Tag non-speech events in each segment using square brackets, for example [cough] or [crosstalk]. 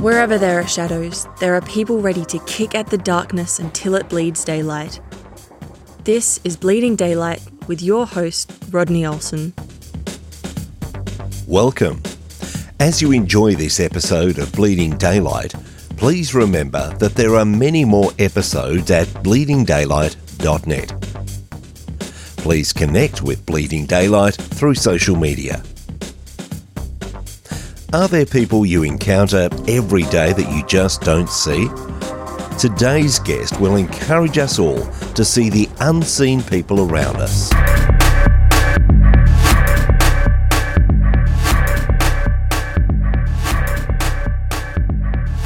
Wherever there are shadows, there are people ready to kick at the darkness until it bleeds daylight. This is Bleeding Daylight with your host, Rodney Olson. Welcome. As you enjoy this episode of Bleeding Daylight, please remember that there are many more episodes at bleedingdaylight.net. Please connect with Bleeding Daylight through social media. Are there people you encounter every day that you just don't see? Today's guest will encourage us all to see the unseen people around us.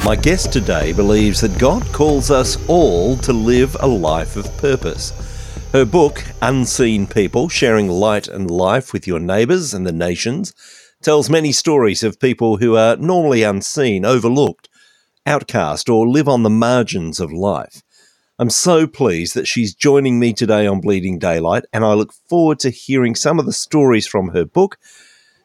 My guest today believes that God calls us all to live a life of purpose. Her book, Unseen People Sharing Light and Life with Your Neighbours and the Nations, tells many stories of people who are normally unseen, overlooked, outcast, or live on the margins of life. I'm so pleased that she's joining me today on Bleeding Daylight, and I look forward to hearing some of the stories from her book.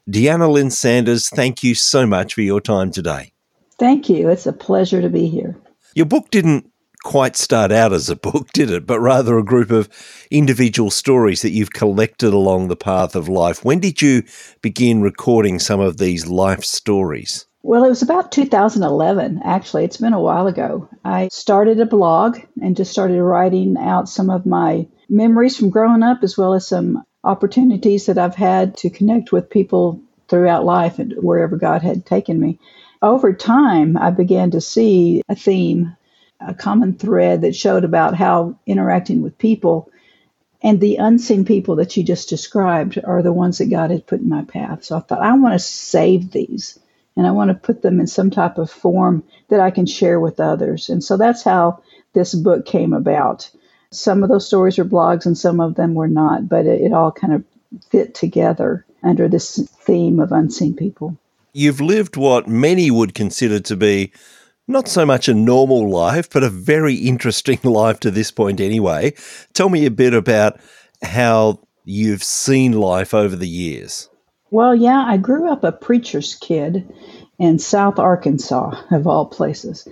DeAnna Lynn Sanders, thank you so much for your time today. Thank you. It's a pleasure to be here. Your book didn't quite start out as a book, [laughs] did it? But rather a group of individual stories that you've collected along the path of life. When did you begin recording some of these life stories? Well, it was about 2011, actually. It's been a while ago. I started a blog and just started writing out some of my memories from growing up, as well as some opportunities that I've had to connect with people throughout life and wherever God had taken me. Over time, I began to see a theme a common thread that showed about how interacting with people and the unseen people that you just described are the ones that God had put in my path. So I thought, I want to save these and I want to put them in some type of form that I can share with others. And so that's how this book came about. Some of those stories were blogs and some of them were not, but it, it all kind of fit together under this theme of unseen people. You've lived what many would consider to be not so much a normal life, but a very interesting [laughs] life to this point anyway. Tell me a bit about how you've seen life over the years. Well, yeah, I grew up a preacher's kid in South Arkansas, of all places.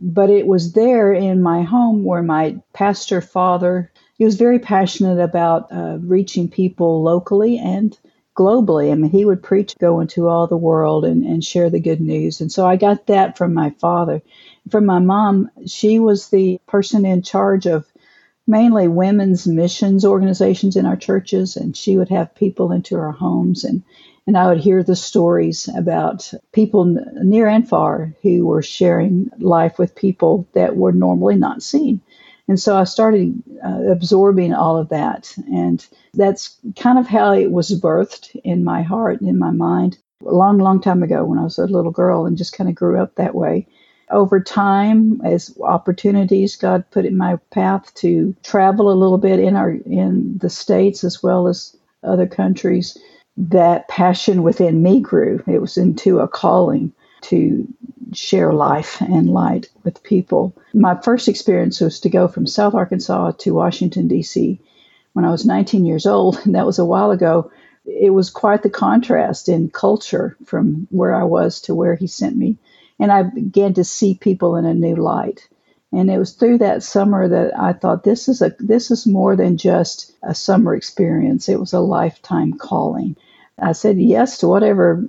But it was there in my home where my pastor father, he was very passionate about uh, reaching people locally and globally. I mean, he would preach, go into all the world and, and share the good news. And so I got that from my father. From my mom, she was the person in charge of mainly women's missions organizations in our churches, and she would have people into our homes and and I would hear the stories about people near and far who were sharing life with people that were normally not seen. And so I started uh, absorbing all of that. And that's kind of how it was birthed in my heart and in my mind a long, long time ago when I was a little girl and just kind of grew up that way. Over time, as opportunities God put in my path to travel a little bit in our in the states as well as other countries, that passion within me grew. It was into a calling to share life and light with people. My first experience was to go from South Arkansas to Washington, D.C. when I was 19 years old, and that was a while ago. It was quite the contrast in culture from where I was to where he sent me. And I began to see people in a new light. And it was through that summer that I thought this is a this is more than just a summer experience. It was a lifetime calling. I said yes to whatever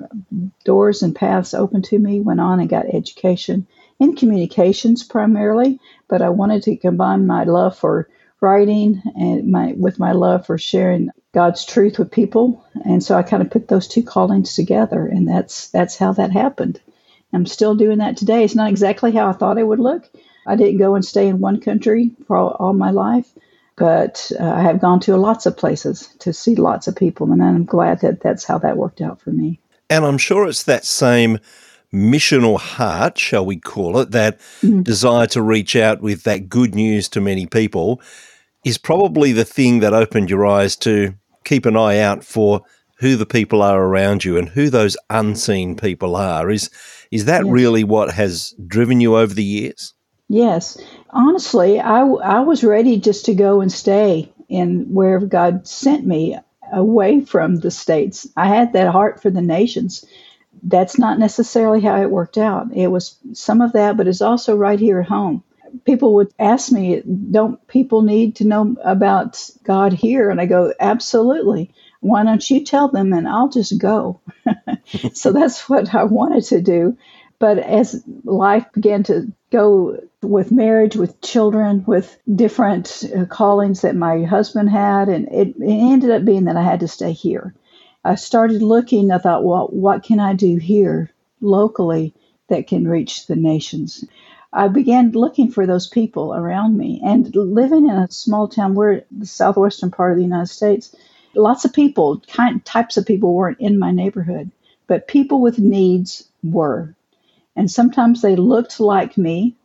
doors and paths opened to me, went on and got education in communications primarily, but I wanted to combine my love for writing and my with my love for sharing God's truth with people. And so I kind of put those two callings together and that's that's how that happened. I'm still doing that today. It's not exactly how I thought it would look. I didn't go and stay in one country for all, all my life but uh, I have gone to lots of places to see lots of people, and I'm glad that that's how that worked out for me. And I'm sure it's that same missional heart, shall we call it, that mm-hmm. desire to reach out with that good news to many people is probably the thing that opened your eyes to keep an eye out for who the people are around you and who those unseen people are. Is is that yes. really what has driven you over the years? Yes. Honestly, I, I was ready just to go and stay in wherever God sent me away from the states. I had that heart for the nations. that's not necessarily how it worked out. It was some of that, but it's also right here at home. People would ask me, Don't people need to know about God here? And I go, Absolutely. Why don't you tell them and I'll just go? [laughs] so that's what I wanted to do. But as life began to go with marriage, with children, with different uh, callings that my husband had, and it, it ended up being that I had to stay here. I started looking, I thought, well, what can I do here locally that can reach the nations? I began looking for those people around me and living in a small town, we're the southwestern part of the United States. Lots of people, kind types of people weren't in my neighborhood, but people with needs were. And sometimes they looked like me,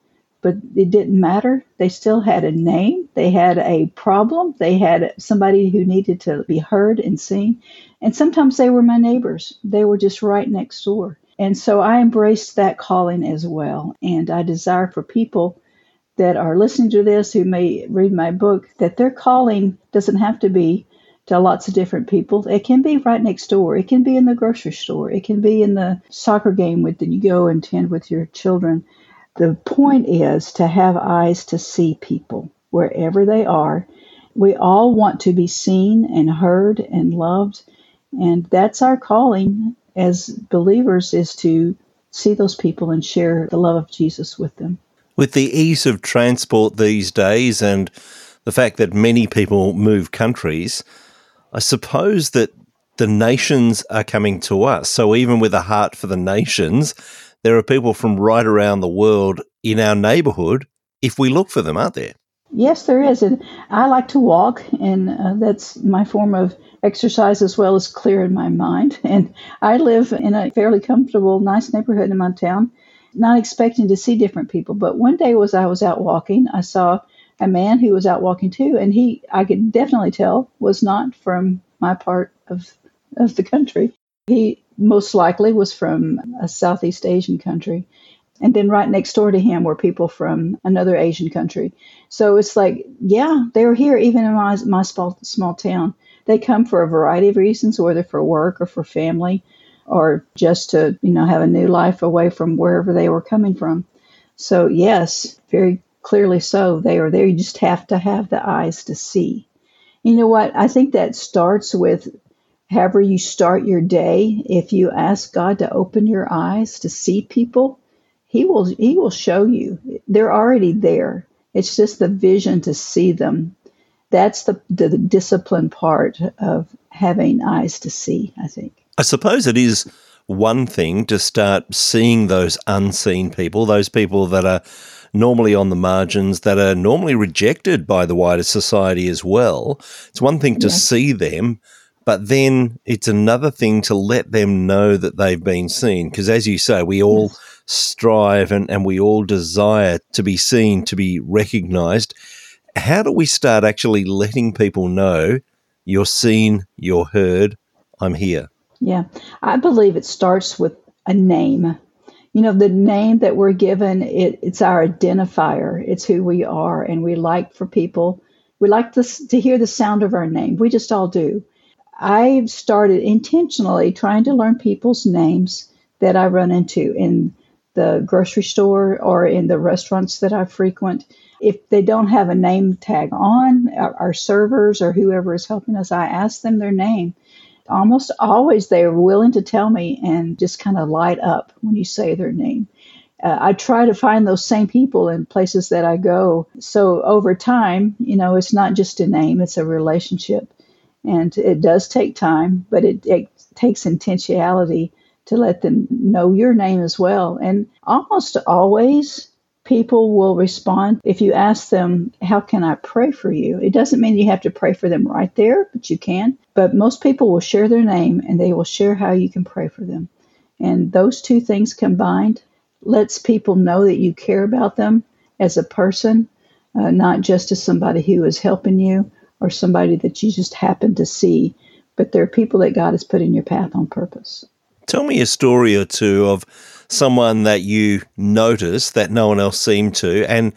but it didn't matter. They still had a name, they had a problem, they had somebody who needed to be heard and seen. And sometimes they were my neighbors, they were just right next door. And so I embraced that calling as well. And I desire for people that are listening to this who may read my book that their calling doesn't have to be to lots of different people. It can be right next door. It can be in the grocery store. It can be in the soccer game with that you go and attend with your children. The point is to have eyes to see people wherever they are. We all want to be seen and heard and loved, and that's our calling as believers is to see those people and share the love of Jesus with them. With the ease of transport these days and the fact that many people move countries, I suppose that the nations are coming to us. So even with a heart for the nations, there are people from right around the world in our neighborhood if we look for them, aren't there? Yes, there is. And I like to walk, and uh, that's my form of exercise as well as clearing my mind. [laughs] And I live in a fairly comfortable, nice neighborhood in my town, not expecting to see different people. But one day was I was out walking, I saw a man who was out walking too, and he I could definitely tell was not from my part of of the country. He most likely was from a Southeast Asian country. And then right next door to him were people from another Asian country. So it's like, yeah, they're here even in my, my small, small town. They come for a variety of reasons, whether for work or for family or just to, you know, have a new life away from wherever they were coming from. So, yes, very clearly so. They are there. You just have to have the eyes to see. You know what? I think that starts with however you start your day. If you ask God to open your eyes to see people, He will He will show you. They're already there. It's just the vision to see them. That's the, the, the discipline part of having eyes to see, I think. I suppose it is one thing to start seeing those unseen people, those people that are normally on the margins, that are normally rejected by the wider society as well. It's one thing to yes. see them, but then it's another thing to let them know that they've been seen. Because as you say, we all strive and, and we all desire to be seen, to be recognized. How do we start actually letting people know you're seen, you're heard, I'm here? Yeah, I believe it starts with a name you know the name that we're given it, it's our identifier it's who we are and we like for people we like to, to hear the sound of our name we just all do i started intentionally trying to learn people's names that i run into in the grocery store or in the restaurants that i frequent if they don't have a name tag on our, our servers or whoever is helping us i ask them their name almost always they are willing to tell me and just kind of light up when you say their name. Uh, I try to find those same people in places that I go. So over time, you know, it's not just a name, it's a relationship. And it does take time, but it, it takes intentionality to let them know your name as well. And almost always, people will respond if you ask them, How can I pray for you? It doesn't mean you have to pray for them right there, but you can. But most people will share their name and they will share how you can pray for them. And those two things combined lets people know that you care about them as a person, uh, not just as somebody who is helping you or somebody that you just happen to see, but there are people that God has put in your path on purpose. Tell me a story or two of someone that you noticed that no one else seemed to, and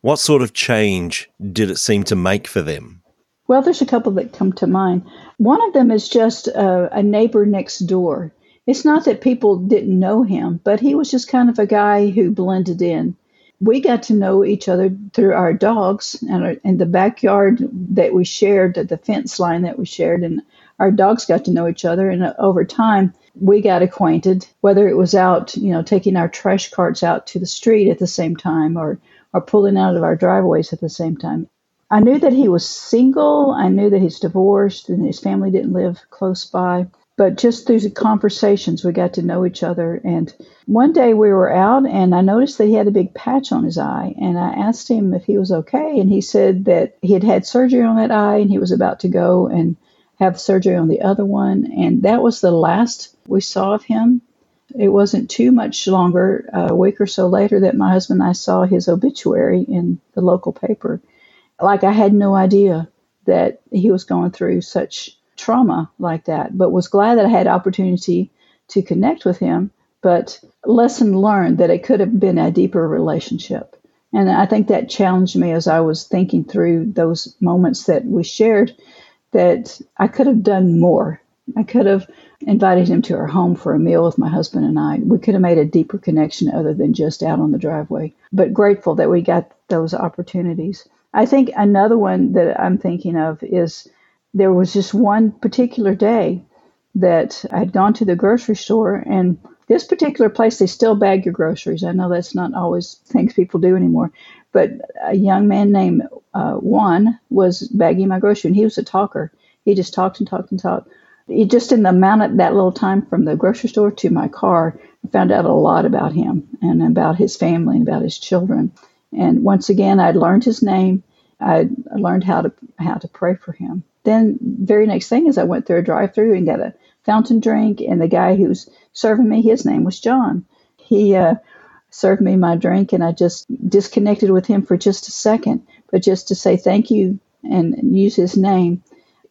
what sort of change did it seem to make for them? Well, there's a couple that come to mind. One of them is just a, a neighbor next door. it's not that people didn't know him, but he was just kind of a guy who blended in. We got to know each other through our dogs and, and the backyard that we shared, the fence line that we shared, and our dogs got to know each other. And uh, over time, we got acquainted, whether it was out, you know, taking our trash carts out to the street at the same time or, or pulling out of our driveways at the same time. I knew that he was single. I knew that he's divorced and his family didn't live close by. But just through the conversations, we got to know each other. And one day we were out, and I noticed that he had a big patch on his eye. And I asked him if he was okay. And he said that he had had surgery on that eye and he was about to go and have surgery on the other one. And that was the last we saw of him. It wasn't too much longer, a week or so later, that my husband and I saw his obituary in the local paper. Like I had no idea that he was going through such trauma like that, but was glad that I had opportunity to connect with him. But lesson learned that it could have been a deeper relationship. And I think that challenged me as I was thinking through those moments that we shared that I could have done more. I could have invited him to our home for a meal with my husband and I. We could have made a deeper connection other than just out on the driveway. But grateful that we got those opportunities. I think another one that I'm thinking of is there was just one particular day that I'd gone to the grocery store and this particular place they still bag your groceries. I know that's not always things people do anymore, but a young man named uh, Juan was bagging my grocery, and he was a talker. He just talked and talked and talked. He just in the amount of that little time from the grocery store to my car, I found out a lot about him and about his family and about his children. And once again, I'd learned his name. I learned how to how to pray for him. Then, very next thing is I went through a drive-through and got a fountain drink, and the guy who's serving me, his name was John. He uh, served me my drink, and I just disconnected with him for just a second, but just to say thank you and use his name,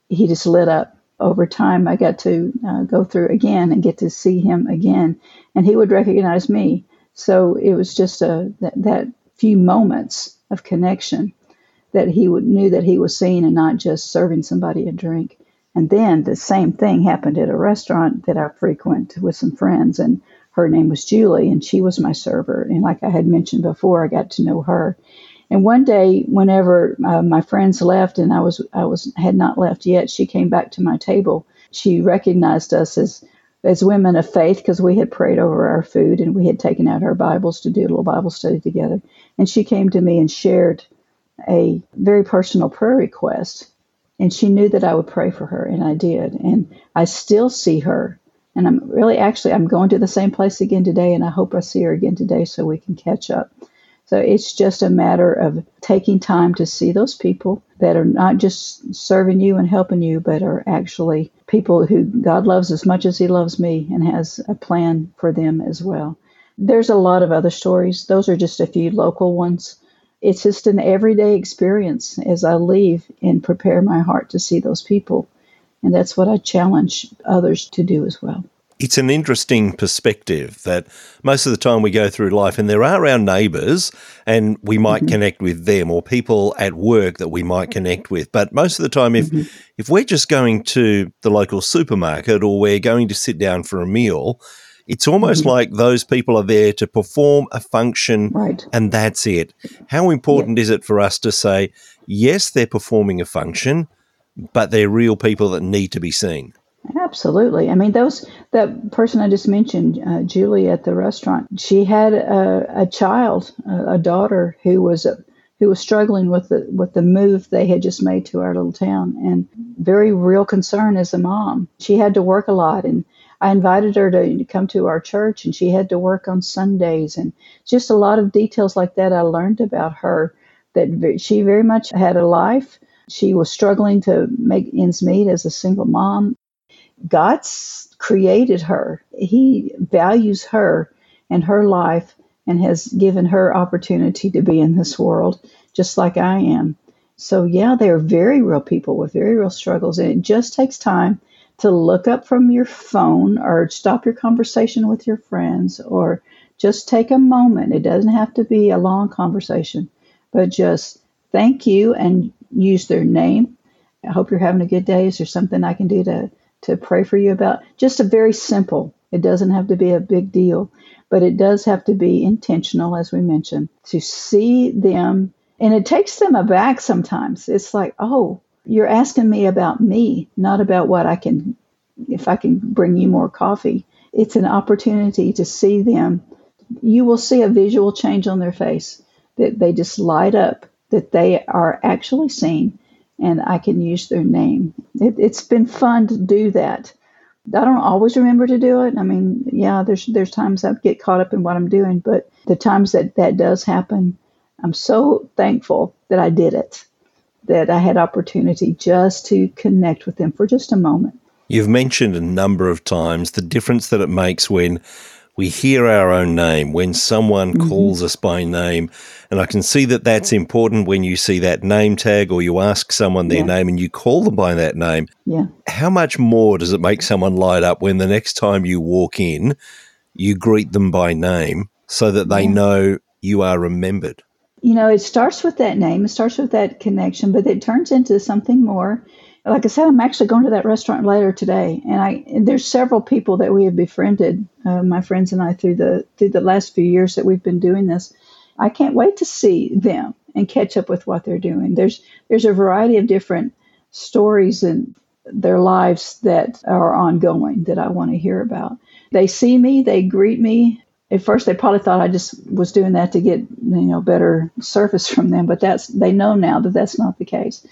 he just lit up. Over time, I got to uh, go through again and get to see him again, and he would recognize me. So it was just a that, that few moments of connection that he would, knew that he was seen and not just serving somebody a drink. And then the same thing happened at a restaurant that I frequent with some friends, and her name was Julie, and she was my server. And like I had mentioned before, I got to know her. And one day, whenever uh, my friends left, and I was I was had not left yet, she came back to my table. She recognized us as as women of faith because we had prayed over our food and we had taken out our Bibles to do a little Bible study together. And she came to me and shared a very personal prayer request. And she knew that I would pray for her, and I did. And I still see her. And I'm really actually, I'm going to the same place again today, and I hope I see her again today so we can catch up. So it's just a matter of taking time to see those people that are not just serving you and helping you, but are actually people who God loves as much as He loves me and has a plan for them as well. There's a lot of other stories. Those are just a few local ones it's just an everyday experience as I leave and prepare my heart to see those people. And that's what I challenge others to do as well. It's an interesting perspective that most of the time we go through life and there are our neighbours and we might mm-hmm. connect with them or people at work that we might connect with. But most of the time, if, mm-hmm. if we're just going to the local supermarket or we're going to sit down for a meal, it's almost mm-hmm. like those people are there to perform a function right. and that's it. How important yeah. is it for us to say, yes, they're performing a function, but they're real people that need to be seen? Absolutely. I mean, those that person I just mentioned, uh, Julie at the restaurant, she had a, a child, a, a, daughter who was a, who was struggling with the with the move they had just made to our little town, and very real concern as a mom. She had to work a lot, and I invited her to, come to our church, and she had to work on Sundays, and just a lot of details like that I learned about her. That she very much had a life. She was struggling to make ends meet as a single mom. God's created her. He values her and her life and has given her opportunity to be in this world just like I am. So, yeah, they're very real people with very real struggles, and it just takes time to look up from your phone or stop your conversation with your friends or just take a moment. It doesn't have to be a long conversation, but just thank you and use their name. I hope you're having a good day. Is there something I can do to, to pray for you about? Just a very simple It doesn't have to be a big deal, but it does have to be intentional, as we mentioned, to see them. And it takes them aback sometimes. It's like, oh, you're asking me about me, not about what I can, if I can bring you more coffee. It's an opportunity to see them. You will see a visual change on their face that they just light up, that they are actually seen, and I can use their name. It, it's been fun to do that. I don't always remember to do it. I mean, yeah, there's there's times I get caught up in what I'm doing, but the times that that does happen, I'm so thankful that I did it, that I had opportunity just to connect with them for just a moment. You've mentioned a number of times the difference that it makes when we hear our own name, when someone mm-hmm. calls us by name. And I can see that that's important when you see that name tag or you ask someone their yeah. name and you call them by that name. Yeah. How much more does it make someone light up when the next time you walk in, you greet them by name so that they yeah. know you are remembered? You know, it starts with that name, it starts with that connection, but it turns into something more like I said, I'm actually going to that restaurant later today, and I and there's several people that we have befriended, uh, my friends and I, through the through the last few years that we've been doing this. I can't wait to see them and catch up with what they're doing. There's there's a variety of different stories in their lives that are ongoing that I want to hear about. They see me, they greet me. At first, they probably thought I just was doing that to get you know better service [laughs] from them, but that's they know now that that's not the case.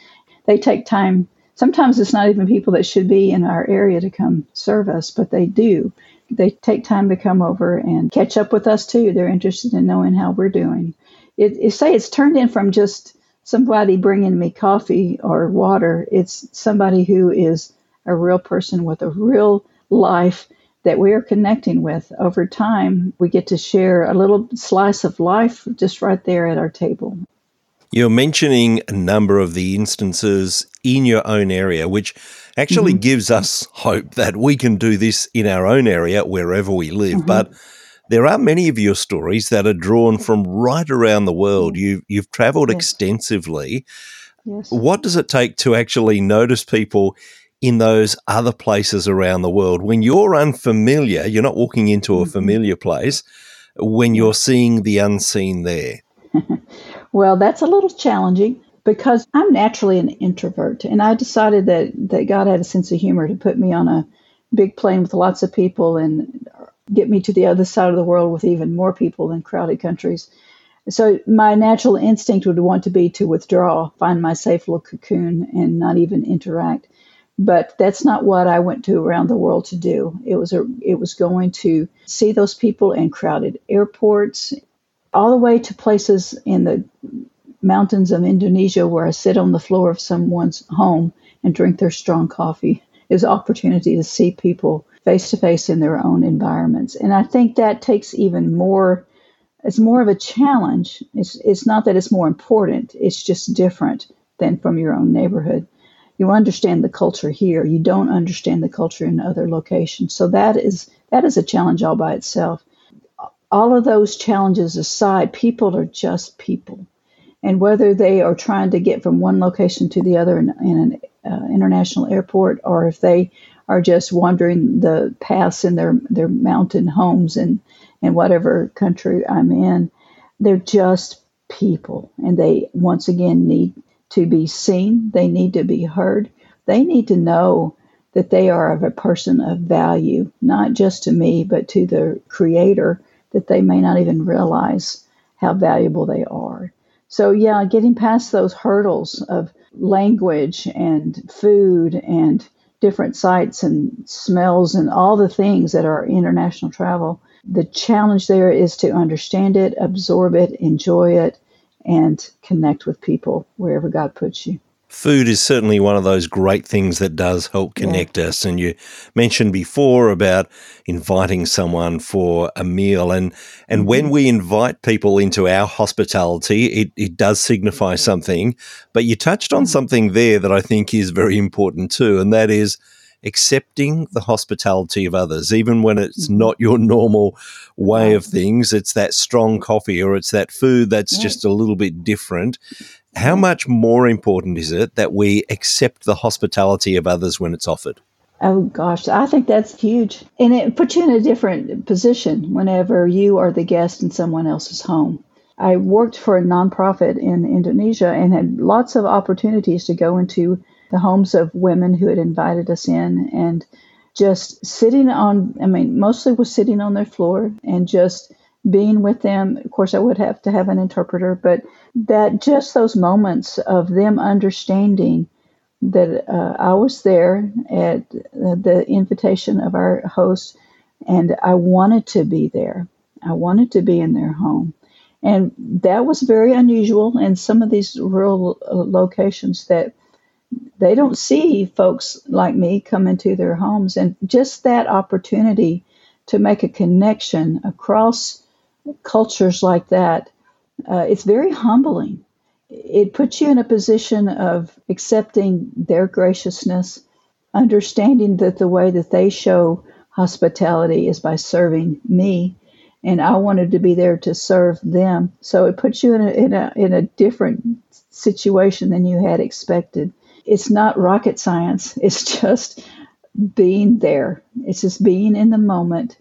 They take time sometimes it's not even people that should be in our area to come serve us, but they do. They take time to come over and catch up with us too. They're interested in knowing how we're doing. It, it say it's turned in from just somebody bringing me coffee or water. It's somebody who is a real person with a real life that we are connecting with. Over time, we get to share a little slice of life just right there at our table. You're mentioning a number of the instances in your own area, which actually mm-hmm. gives us hope that we can do this in our own area wherever we live. Mm-hmm. But there are many of your stories that are drawn from right around the world. You, you've traveled yes. extensively. Yes. What does it take to actually notice people in those other places around the world? When you're unfamiliar, you're not walking into a mm-hmm. familiar place, when you're seeing the unseen there. [laughs] Well, that's a little challenging because I'm naturally an introvert, and I decided that that God had a sense of humor to put me on a big plane with lots of people and get me to the other side of the world with even more people in crowded countries. So my natural instinct would want to be to withdraw, find my safe little cocoon, and not even interact. But that's not what I went to around the world to do. It was a, it was going to see those people in crowded airports, all the way to places in the mountains of Indonesia where I sit on the floor of someone's home and drink their strong coffee. Is opportunity to see people face to face in their own environments. And I think that takes even more it's more of a challenge. It's it's not that it's more important, it's just different than from your own neighborhood. You understand the culture here. You don't understand the culture in other locations. So that is that is a challenge all by itself all of those challenges aside, people are just people. And whether they are trying to get from one location to the other in, in an uh, international airport, or if they are just wandering the paths in their, their mountain homes in, in whatever country I'm in, they're just people. And they, once again, need to be seen, they need to be heard, they need to know that they are of a person of value, not just to me, but to the Creator that they may not even realize how valuable they are. So, yeah, getting past those hurdles of language and food and different sights and smells and all the things that are international travel, the challenge there is to understand it, absorb it, enjoy it, and connect with people wherever God puts you. Food is certainly one of those great things that does help connect yeah. us. And you mentioned before about inviting someone for a meal. And, and mm-hmm. when we invite people into our hospitality, it, it does signify something. But you touched on mm-hmm. something there that I think is very important too, and that is accepting the hospitality of others, even when it's mm-hmm. not your normal way of things. It's that strong coffee or it's that food that's just a little bit different. How much more important is it that we accept the hospitality of others when it's offered? Oh gosh, I think that's huge. And it puts you in a different position whenever you are the guest in someone else's home. I worked for a nonprofit in Indonesia and had lots of opportunities to go into the homes of women who had invited us in and just sitting on, I mean, mostly was sitting on their floor and just being with them. Of course, I would have to have an interpreter, but that just those moments of them understanding that uh, I was there at the invitation of our host, and I wanted to be there. I wanted to be in their home. And that was very unusual in some of these rural locations that they don't see folks like me come into their homes. And just that opportunity to make a connection across cultures like that, uh, it's very humbling it puts you in a position of accepting their graciousness, understanding that the way that they show hospitality is by serving me, and I wanted to be there to serve them. So it puts you in a, in a, in a different situation than you had expected. It's not rocket science, it's [laughs] just being there, it's just being in the moment,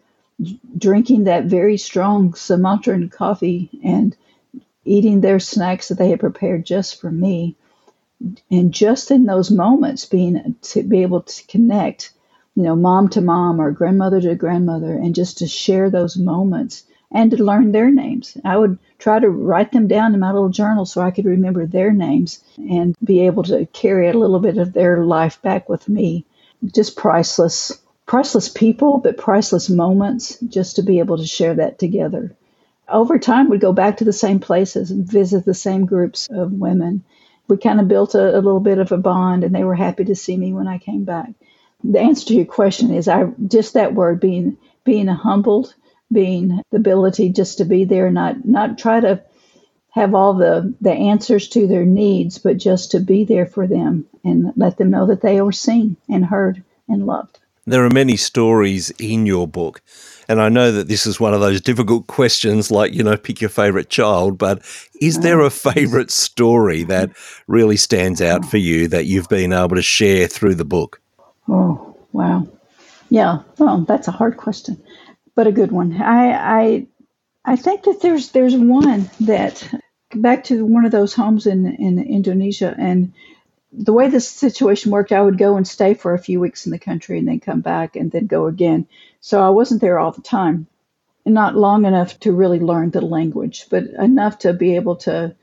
drinking that very strong Sumatran coffee and eating their snacks that they had prepared just for me. And just in those moments, being to be able to connect, you know, mom to mom or grandmother to grandmother, and just to share those moments and to learn their names. I would try to write them down in my little journal so I could remember their names and be able to carry a little bit of their life back with me. Just priceless, priceless people, but priceless moments just to be able to share that together over time we'd go back to the same places and visit the same groups of women. We kind of built a, a little bit of a bond, and they were happy to see me when I came back. The answer to your question is I just that word being being humbled, being the ability just to be there, not not try to have all the the answers to their needs, but just to be there for them and let them know that they are seen and heard and loved. There are many stories in your book and I know that this is one of those difficult questions, like, you know, pick your favorite child, but is there a uh-huh. favorite story that really stands out for you that you've been able to share through the book? Oh, wow. Yeah, well, that's a hard question, but a good one. I, I, I think that there's there's one that back to one of those homes in in Indonesia, and the way this situation worked, I would go and stay for a few weeks in the country and then come back and then go again. So I wasn't there all the time. And not long enough to really learn the language, but enough to be able to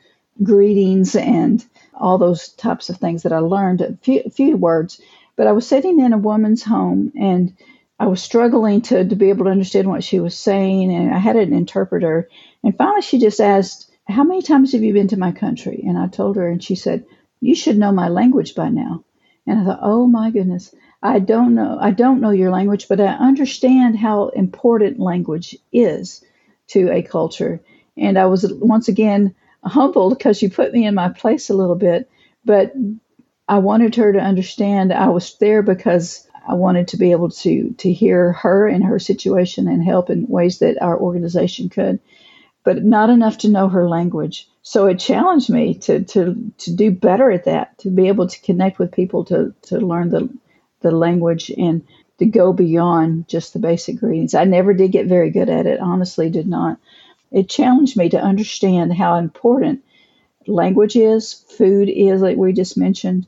greetings and all those types of things that I learned, a few, a few words. But I was sitting in a woman's home and I was struggling to, to be able to understand what she was saying, and I had an interpreter. And finally, she just asked, How many times have you been to my country? And I told her, and she said, You should know my language by now. And I thought, Oh my goodness. I don't know I don't know your language, but I understand how important language is to a culture. And I was once again humbled because you put me in my place a little bit, but I wanted her to understand I was there because I wanted to be able to to hear her and her situation and help in ways that our organization could, but not enough to know her language. So it challenged me to to to do better at that, to be able to connect with people to to learn the the language and to go beyond just the basic greetings. I never did get very good at it, honestly, did not. It challenged me to understand how important language is, food is, like we just mentioned,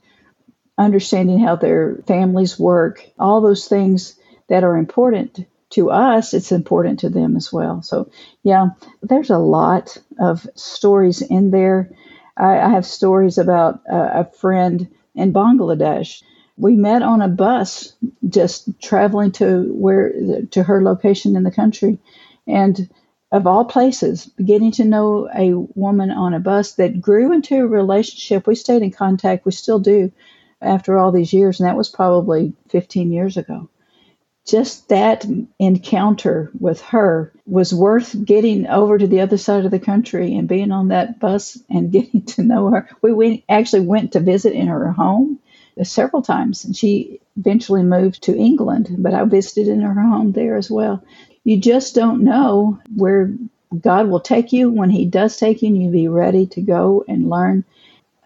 understanding how their families work, all those things that are important to us, it's important to them as well. So, yeah, there's a lot of stories in there. I, I have stories about uh, a friend in Bangladesh we met on a bus just traveling to where to her location in the country and of all places getting to know a woman on a bus that grew into a relationship we stayed in contact we still do after all these years and that was probably 15 years ago just that encounter with her was worth getting over to the other side of the country and being on that bus and [laughs] getting to know her we actually went to visit in her home several times. And she eventually moved to England, but I visited in her home there as well. You just don't know where God will take you. When He does take you, and you be ready to go and learn,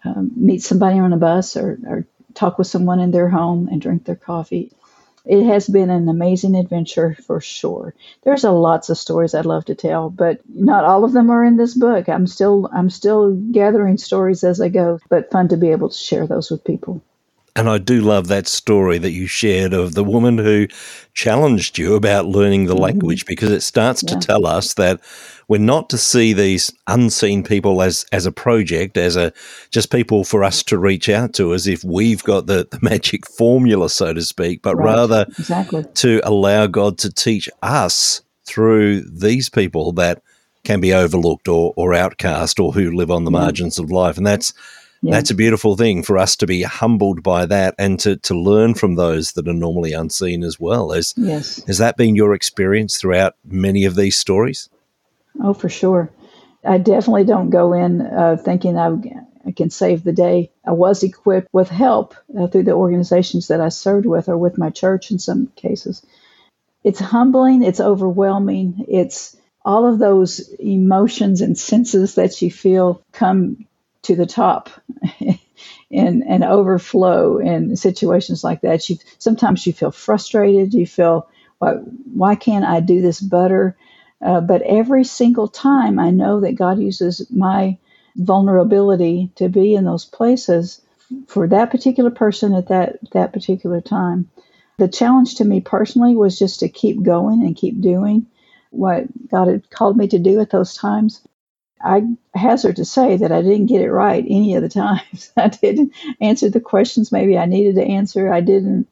um, meet somebody on a bus or, or talk with someone in their home and drink their coffee. it has been an amazing adventure for sure. There's a lots of stories I'd love to tell, but not all of them are in this book. I'm still I'm still gathering stories as I go, but fun to be able to share those with people. And I do love that story that you shared of the woman who challenged you about learning the mm-hmm. language because it starts yeah. to tell us that we're not to see these unseen people as as a project, as a just people for us to reach out to as if we've got the, the [laughs] magic formula, so to speak, but right. rather exactly. to allow God to teach us through these people that can be overlooked or, or outcast or who live on the yeah. margins of life. And that's yeah. That's a beautiful thing for us to be humbled by that and to, to learn from those that are normally unseen as well. Has, yes. has that been your experience throughout many of these stories? Oh, for sure. I definitely don't go in uh, thinking I, I, can save the day. I was equipped with help uh, through the organizations that I served with or with my church in some cases. It's humbling, it's overwhelming, it's all of those emotions and senses that you feel come to the top [laughs] and and overflow in situations like that. You sometimes you feel frustrated. You feel why why can't I do this better? Uh, but every single time, I know that God uses my vulnerability to be in those places for that particular person at that that particular time. The challenge to me personally was just to keep going and keep doing what God had called me to do at those times. I hazard to say that I didn't get it right any of the [laughs] times. I didn't answer the questions maybe I needed to answer. I didn't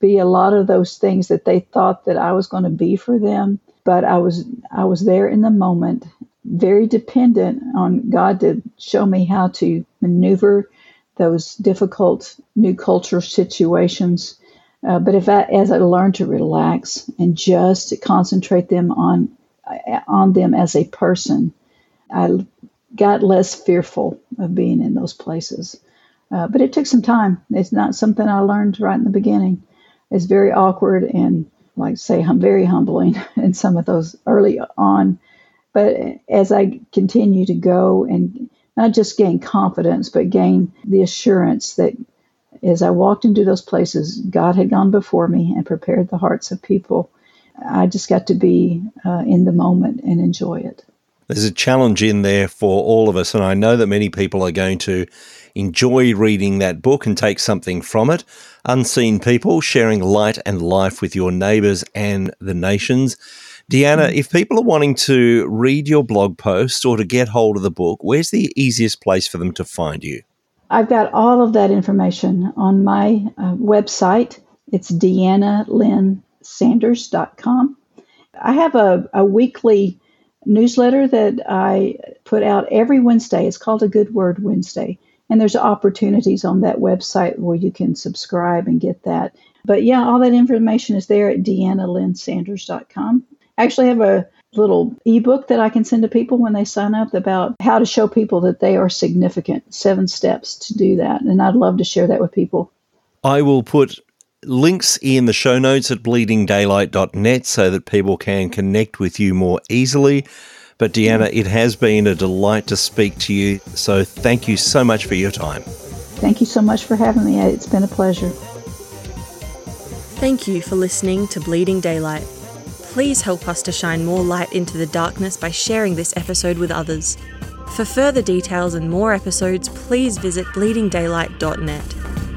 be a lot of those things that they thought that I was going to be for them, but I was I was there in the moment, very dependent on God to show me how to maneuver those difficult new culture situations. Uh, but if I, as I learned to relax and just concentrate them on on them as a person, I got less fearful of being in those places. Uh, but it took some time. It's not something I learned right in the beginning. It's very awkward and, like say, I'm very humbling [laughs] in some of those early on. But as I continue to go and not just gain confidence, but gain the assurance that as I walked into those places, God had gone before me and prepared the hearts of people. I just got to be uh, in the moment and enjoy it there's a challenge in there for all of us. And I know that many people are going to enjoy reading that book and take something from it. Unseen People, sharing light and life with your neighbours and the nations. DeAnna, if people are wanting to read your blog post or to get hold of the book, where's the easiest place for them to find you? I've got all of that information on my uh, website. It's deannalynnsanders.com. I have a, a weekly newsletter that I put out every Wednesday. It's called a Good Word Wednesday. And there's opportunities on that website where you can subscribe and get that. But yeah, all that information is there at deannalynnsanders.com. I actually have a little ebook that I can send to people when they sign up about how to show people that they are significant, seven steps to do that. And I'd love to share that with people. I will put links in the show notes at bleedingdaylight.net so that people can connect with you more easily. But DeAnna, it has been a delight to speak to you. So thank you so much for your time. Thank you so much for having me. It's been a pleasure. Thank you for listening to Bleeding Daylight. Please help us to shine more light into the darkness by sharing this episode with others. For further details and more episodes, please visit bleedingdaylight.net.